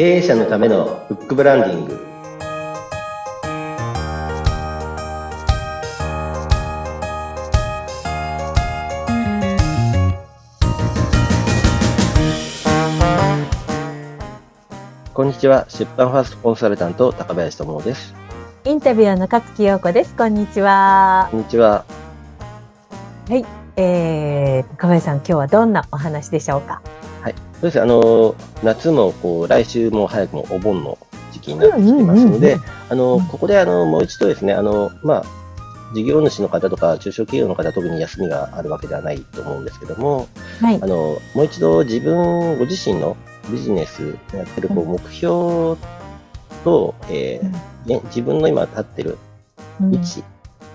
経営者のためのフックブランディングこんにちは出版ファーストコンサルタント高林智ですインタビュアーの勝木陽子です。こんにちはこ。んにちははい、えー、高林さん、今日はどんなお話でしょうか？はいそうですあの夏もこう来週も早くもお盆の時期になってきてますので、あのここであのもう一度ですねあのまあ事業主の方とか中小企業の方特に休みがあるわけではないと思うんですけども、はい。あ。のもう一度自分ご自身のビジネスやってるこう目標と、えーね自分の今立ってるうん。位置、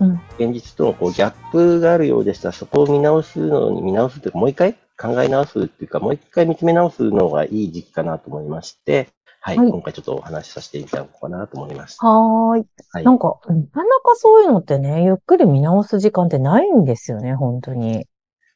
うん。現実とのこうギャップがあるようでしたら、そこを見直すのに見直すというか、もう一回考え直すっていうか、もう一回見つめ直すのがいい時期かなと思いまして、はい、はい今回ちょっとお話しさせていただこうかなと思いました。はーい。はいなんか、なかなかそういうのってね、ゆっくり見直す時間ってないんですよね、本当に。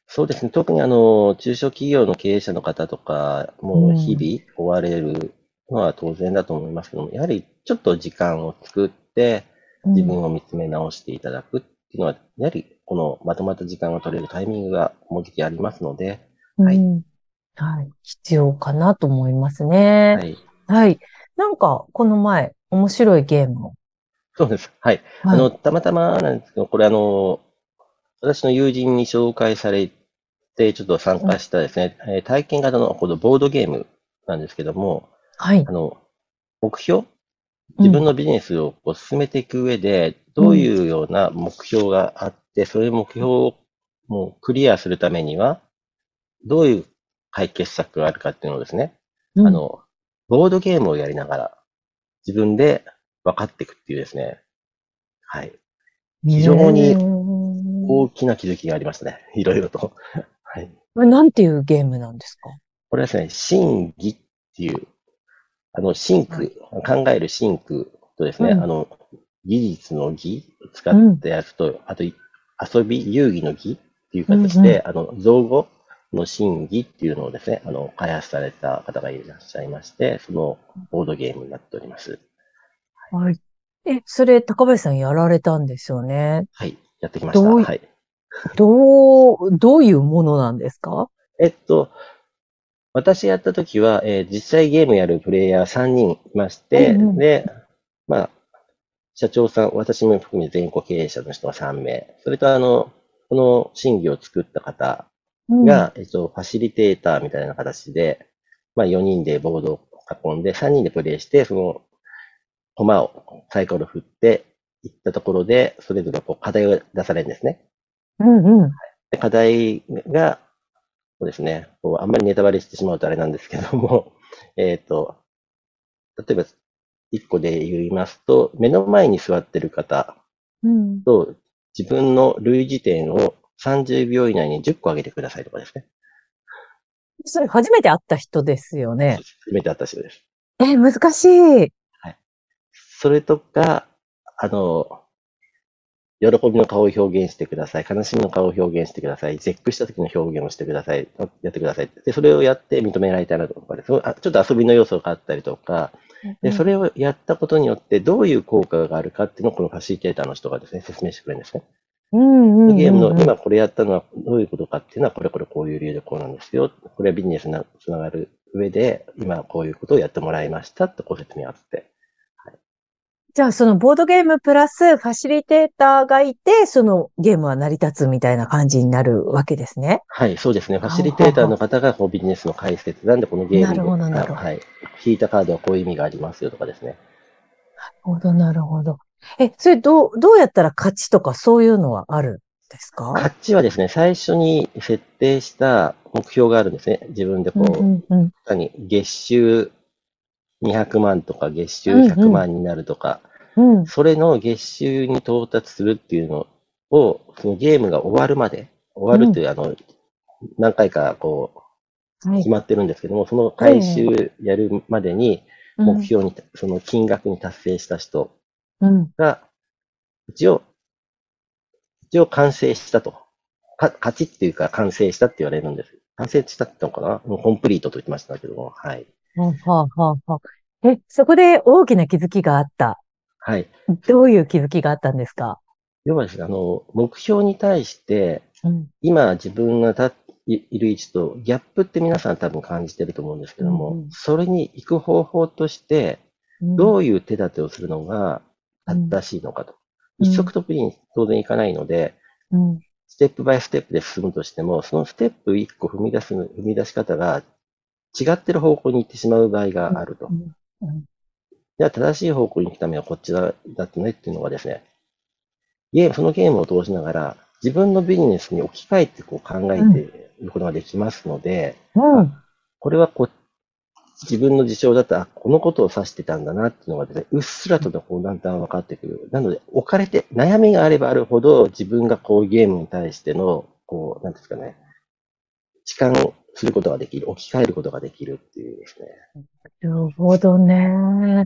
そうですね。特にあの、中小企業の経営者の方とか、もう日々追われるのは当然だと思いますけども、やはりちょっと時間を作って、自分を見つめ直していただくっていうのは、やはりこのまとまった時間が取れるタイミングがもうじきありますので、はいうんはい。必要かなと思いますね。はい。はい。なんか、この前、面白いゲームを。そうです。はい。はいあの、たまたまなんですけど、これあの、私の友人に紹介されて、ちょっと参加したですね、えー体験型のこのボードゲームなんですけども、はいあ。の、目標？自分のビジネスをこう進めていく上で、どういうような目標があって、そういう目標をもうクリアするためには、どういう解決策があるかっていうのをですね、うんあ、の、ボードゲームをやりながら、自分で分かっていくっていうですね、はい。非常にうん大きな気づきがありましたね。いろいろと。はい。これなんていうゲームなんですか？これはですね、審議っていう、あの、シンク、考えるシンクとですね、うんあの、技術の技を使ったやつと、あと、い遊び、遊戯の技っていう形で、あの、造語の審議っていうのをですね、あの、開発された方がいらっしゃいまして、そのボードゲームになっております。はい。え、それ、高林さんやられたんですよね？はい。やってきました。どういはい。どう、どういうものなんですか？えっと、私やったときは、えー実際ゲームやるプレイヤー3人いまして、うんうんで、まあ、社長さん、私も含め全国経営者の人が3名、それとあの、この審議を作った方が、えっと、ファシリテーターみたいな形で、まあ4人でボードを囲んで、3人でプレイして、その、コマをサイコロ振っていったところで、それぞれこう課題を出されるんですね。うんうん。で課題が、そうですね、こうあんまりネタバレしてしまうとあれなんですけども、えっと、例えば、一個で言いますと、目の前に座ってる方うん。と自分の類似点を30秒以内に10個上げてくださいとかですね。それ初めて会った人ですよね。初めてあった人です。え、難しい。それとか、あの、喜びの顔を表現してください。悲しみの顔を表現してください。絶句した時の表現をしてください。やってください。で、それをやって認められたらとかです。あちょっと遊びの要素があったりとか、で、それをやったことによってどういう効果があるかっていうのをこのファシリテーターの人がですね、説明してくれるんですね。うんうんうん。ゲームの今これやったのはどういうことかっていうのは、これこれこういう理由でこうなんですよ。これはビジネスにつながる上で、今こういうことをやってもらいましたってご説明があって。じゃあ、そのボードゲームプラスファシリテーターがいて、そのゲームは成り立つみたいな感じになるわけですね。はい、そうですね。ファシリテーターの方がこうビジネスの解説なんで、このゲームなるほどで、なるほどはい。引いたカードはこういう意味がありますよとかですね。なるほど、なるほど。え、それどう、どうやったら勝ちとかそういうのはあるんですか？勝ちはですね、最初に設定した目標があるんですね。自分でこう、うんうん何月収200万とか月収100万になるとか、うん。うん。それの月収に到達するっていうのを、そのゲームが終わるまで、終わるっていう、あの、何回かこう、はい決。まってるんですけども、その回収やるまでに、目標に、その金額に達成した人うん。が、一応、一応完成したと。か勝ちっていうか完成したって言われるんです。完成したって言ったのかな？コンプリートと言ってましたけども、はい。はあ、はあ、はあ、はあ。え、そこで大きな気づきがあった。はい。どういう気づきがあったんですか？要はですね、あの、目標に対して、うん。今自分が立っている位置とギャップって皆さん多分感じてると思うんですけども、うんうんそれに行く方法として、どういう手立てをするのが正しいのかと。うん一足飛びに当然いかないので、うん。ステップバイステップで進むとしても、そのステップ一個踏み出す、踏み出し方が違ってる方向に行ってしまう場合があると。じゃあ正しい方向に行くためにはこっちだだとねっていうのがですね、ゲーム、そのゲームを通しながら、自分のビジネスに置き換えてこう考えていくことができますので、うん。これはこう自分の事象だったら、あこのことを指してたんだなっていうのがですね、うっすらとこうだんだん分かってくる。なので、置かれて、悩みがあればあるほど、自分がこうゲームに対しての、こう、なんですかね、痴漢をすることができる、置き換えることができるっていうですね。なるほどね。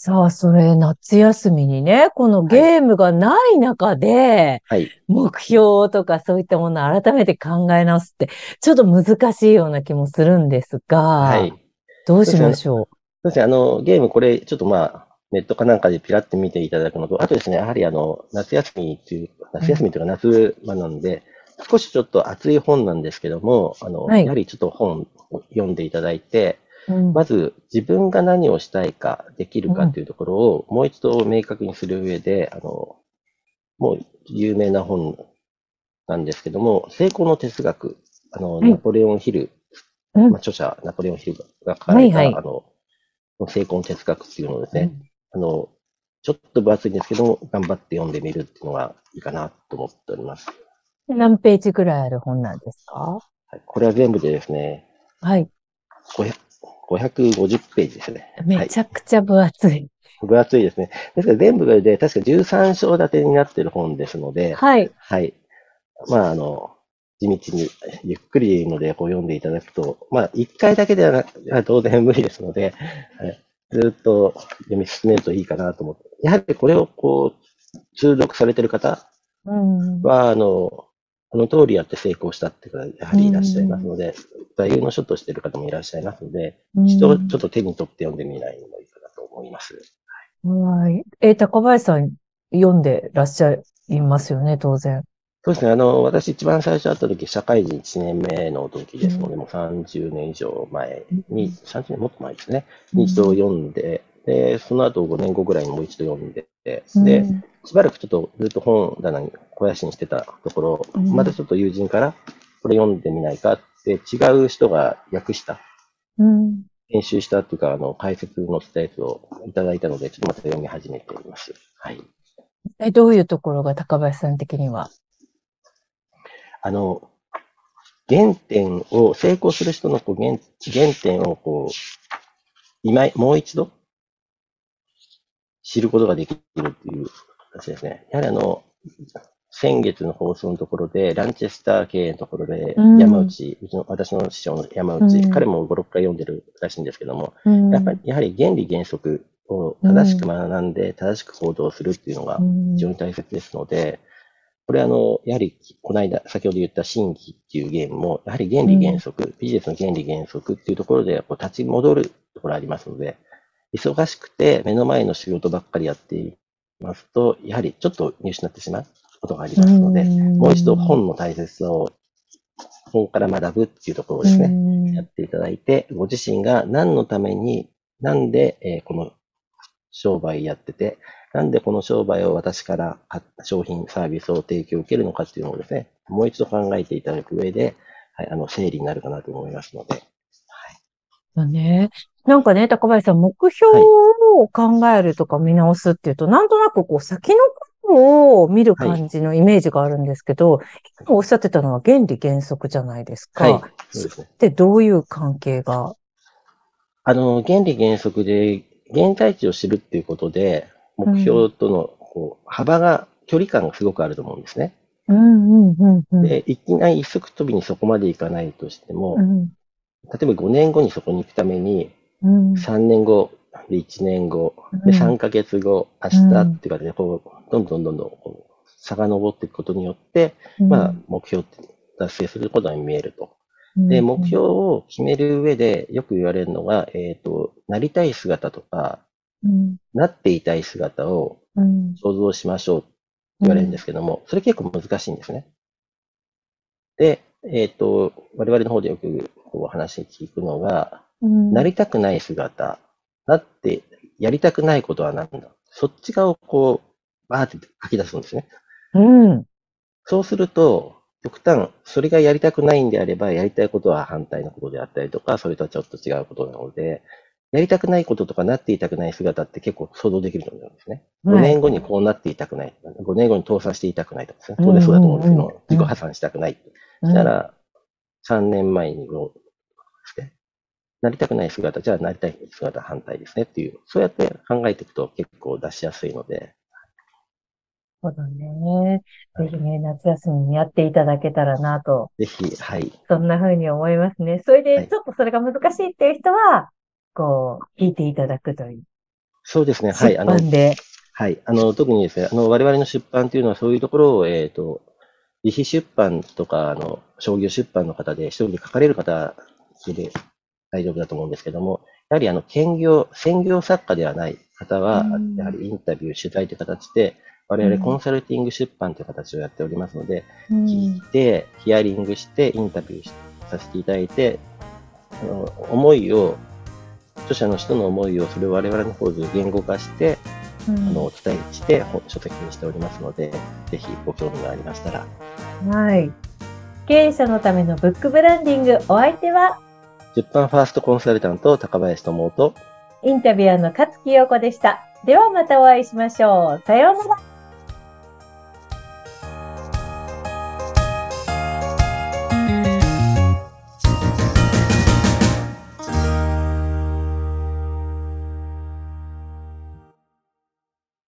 さあ、それ、夏休みにね、このゲームがない中で、はい。目標とかそういったものを改めて考え直すって、ちょっと難しいような気もするんですが、はい。どうしましょそうですね、あの、ゲームこれ、ちょっとまあ、ネットかなんかでピラって見ていただくのと、あとですね、やはりあの、夏休みっていう、夏休みというか夏場なんで、少しちょっと熱い本なんですけども、あの、はい。やはりちょっと本を読んでいただいて、う。うん。まず自分が何をしたいか、できるかっていうところをもう一度明確にする上で、あの、もう有名な本なんですけども、成功の哲学、あの、はい。ナポレオンヒル、うんまあ、著者、ナポレオンヒルが書かれた、はいはいあの、成功の哲学っていうのをですね、あの、ちょっと分厚いんですけども、頑張って読んでみるっていうのがいいかなと思っております。何ページぐらいある本なんですか？はい、これは全部でですね、はい。500 550ページですね。はいめちゃくちゃ分厚い。分厚いですね。ですから全部で確か13章立てになっている本ですので、はい。はい。まあ、あの、地道にゆっくりので、こう読んでいただくと、まあ、1回だけではな当然無理ですので、はいずっと読み進めるといいかなと思って。やはりこれをこう、通読されている方うん。は、あの、この通りやって成功したって方、やはりいらっしゃいますので、座右の書としている方もいらっしゃいますので、一度ちょっと手に取って読んでみないのもいいかなと思います。はい。えー高林さん読んでらっしゃいますよね、当然。そうですね。あの、私一番最初会った時、社会人1年目の時ですので、もう30年以上前に、30年もっと前ですね、に一度読んで、で、その後5年後ぐらいにもう一度読んで、で、うんしばらくちょっとずっと本棚に肥やしにしてたところ、うんまたちょっと友人から、これ読んでみないかって、違う人が訳した、うん。編集したっていうか、あの、解説載せたやつをいただいたので、ちょっとまた読み始めています。はい。え、どういうところが高林さん的には？あの、原点を、成功する人のこう原原点をこう、今、もう一度知ることができるっていう形ですね。やはりあの、先月の放送のところで、ランチェスター系のところで、うん。山内、うちの私の師匠の山内、うん。彼も5、6回読んでるらしいんですけども、うん。やっぱり、やはり原理原則を正しく学んで、正しく行動するっていうのがうん。非常に大切ですので、これあの、やはり、この間、先ほど言った新規っていうゲームも、やはり原理原則、ビジネスの原理原則っていうところで、こう立ち戻るところありますので、忙しくて目の前の仕事ばっかりやっていますと、やはりちょっと見失ってしまうことがありますので、もう一度本の大切さを、本から学ぶっていうところをですね、ねやっていただいて、ご自身が何のために、なんで、えーこの商売やってて、なんでこの商売を私から商品、サービスを提供を受けるのかっていうのをですね、もう一度考えていただく上で、はい、あの、整理になるかなと思いますので、だね。なんかね、高林さん、目標を考えるとか見直すっていうと、なんとなくこう先のことを見る感じのイメージがあるんですけど、今おっしゃってたのは原理原則じゃないですか。はい、そうですね。で、どういう関係が？あの、原理原則で、現在地を知るっていうことで、目標との、こう、幅が、距離感がすごくあると思うんですね。うんうんうんうん。で、いきなり一足飛びにそこまでいかないとしても、うん例えば5年後にそこに行くために、うん3年後、で1年後、でうん3ヶ月後、明日っていうかで、こう、どんどんどんどんこう遡っていくことによって、まあ、目標って達成することが見えると。で、目標を決める上でよく言われるのが、えっ、ー、と、なりたい姿とか、うん、なっていたい姿を想像しましょうって言われるんですけども、それ結構難しいんですね。で、えっ、ー、と、我々の方でよくこう話聞くのが、うん、なりたくない姿、なってやりたくないことは何だ？そっち側をこう、バーって書き出すんですね。うん。そうすると、極端、それがやりたくないんであれば、やりたいことは反対のことであったりとか、それとはちょっと違うことなので、やりたくないこととかなっていたくない姿って結構想像できると思うんですね。5年後にこうなっていたくない。5年後に倒産していたくないとかですね。当然そうだと思うんですけど、自己破産したくない。そしたら、3年前になりたくない姿、じゃあなりたい姿反対ですねっていう、そうやって考えていくと結構出しやすいので、ほどね。ぜひね、夏休みにやっていただけたらなと。ぜひ、はい。そんな風に思いますね。それで、ちょっとそれが難しいっていう人は、こう、聞いていただくという。そうですね、はい。出版で。はい。あの、特にですね、あの、我々の出版っていうのはそういうところを、えっ、ー、と、自費出版とか、あの、商業出版の方で一人で書かれる方で大丈夫だと思うんですけども、やはりあの、兼業、専業作家ではない方は、やはりインタビュー、取材という形で、我々コンサルティング出版という形をやっておりますので、うん、聞いて、ヒアリングして、インタビューさせていただいて、あの思いを、著者の人の思いを、それを我々の方で言語化して、うん、あのお伝えして、書籍にしておりますので、ぜひご興味がありましたら。はい。経営者のためのブックブランディング、お相手は？出版ファーストコンサルタント、高林智と、インタビュアーの勝木陽子でした。ではまたお会いしましょう。さようなら。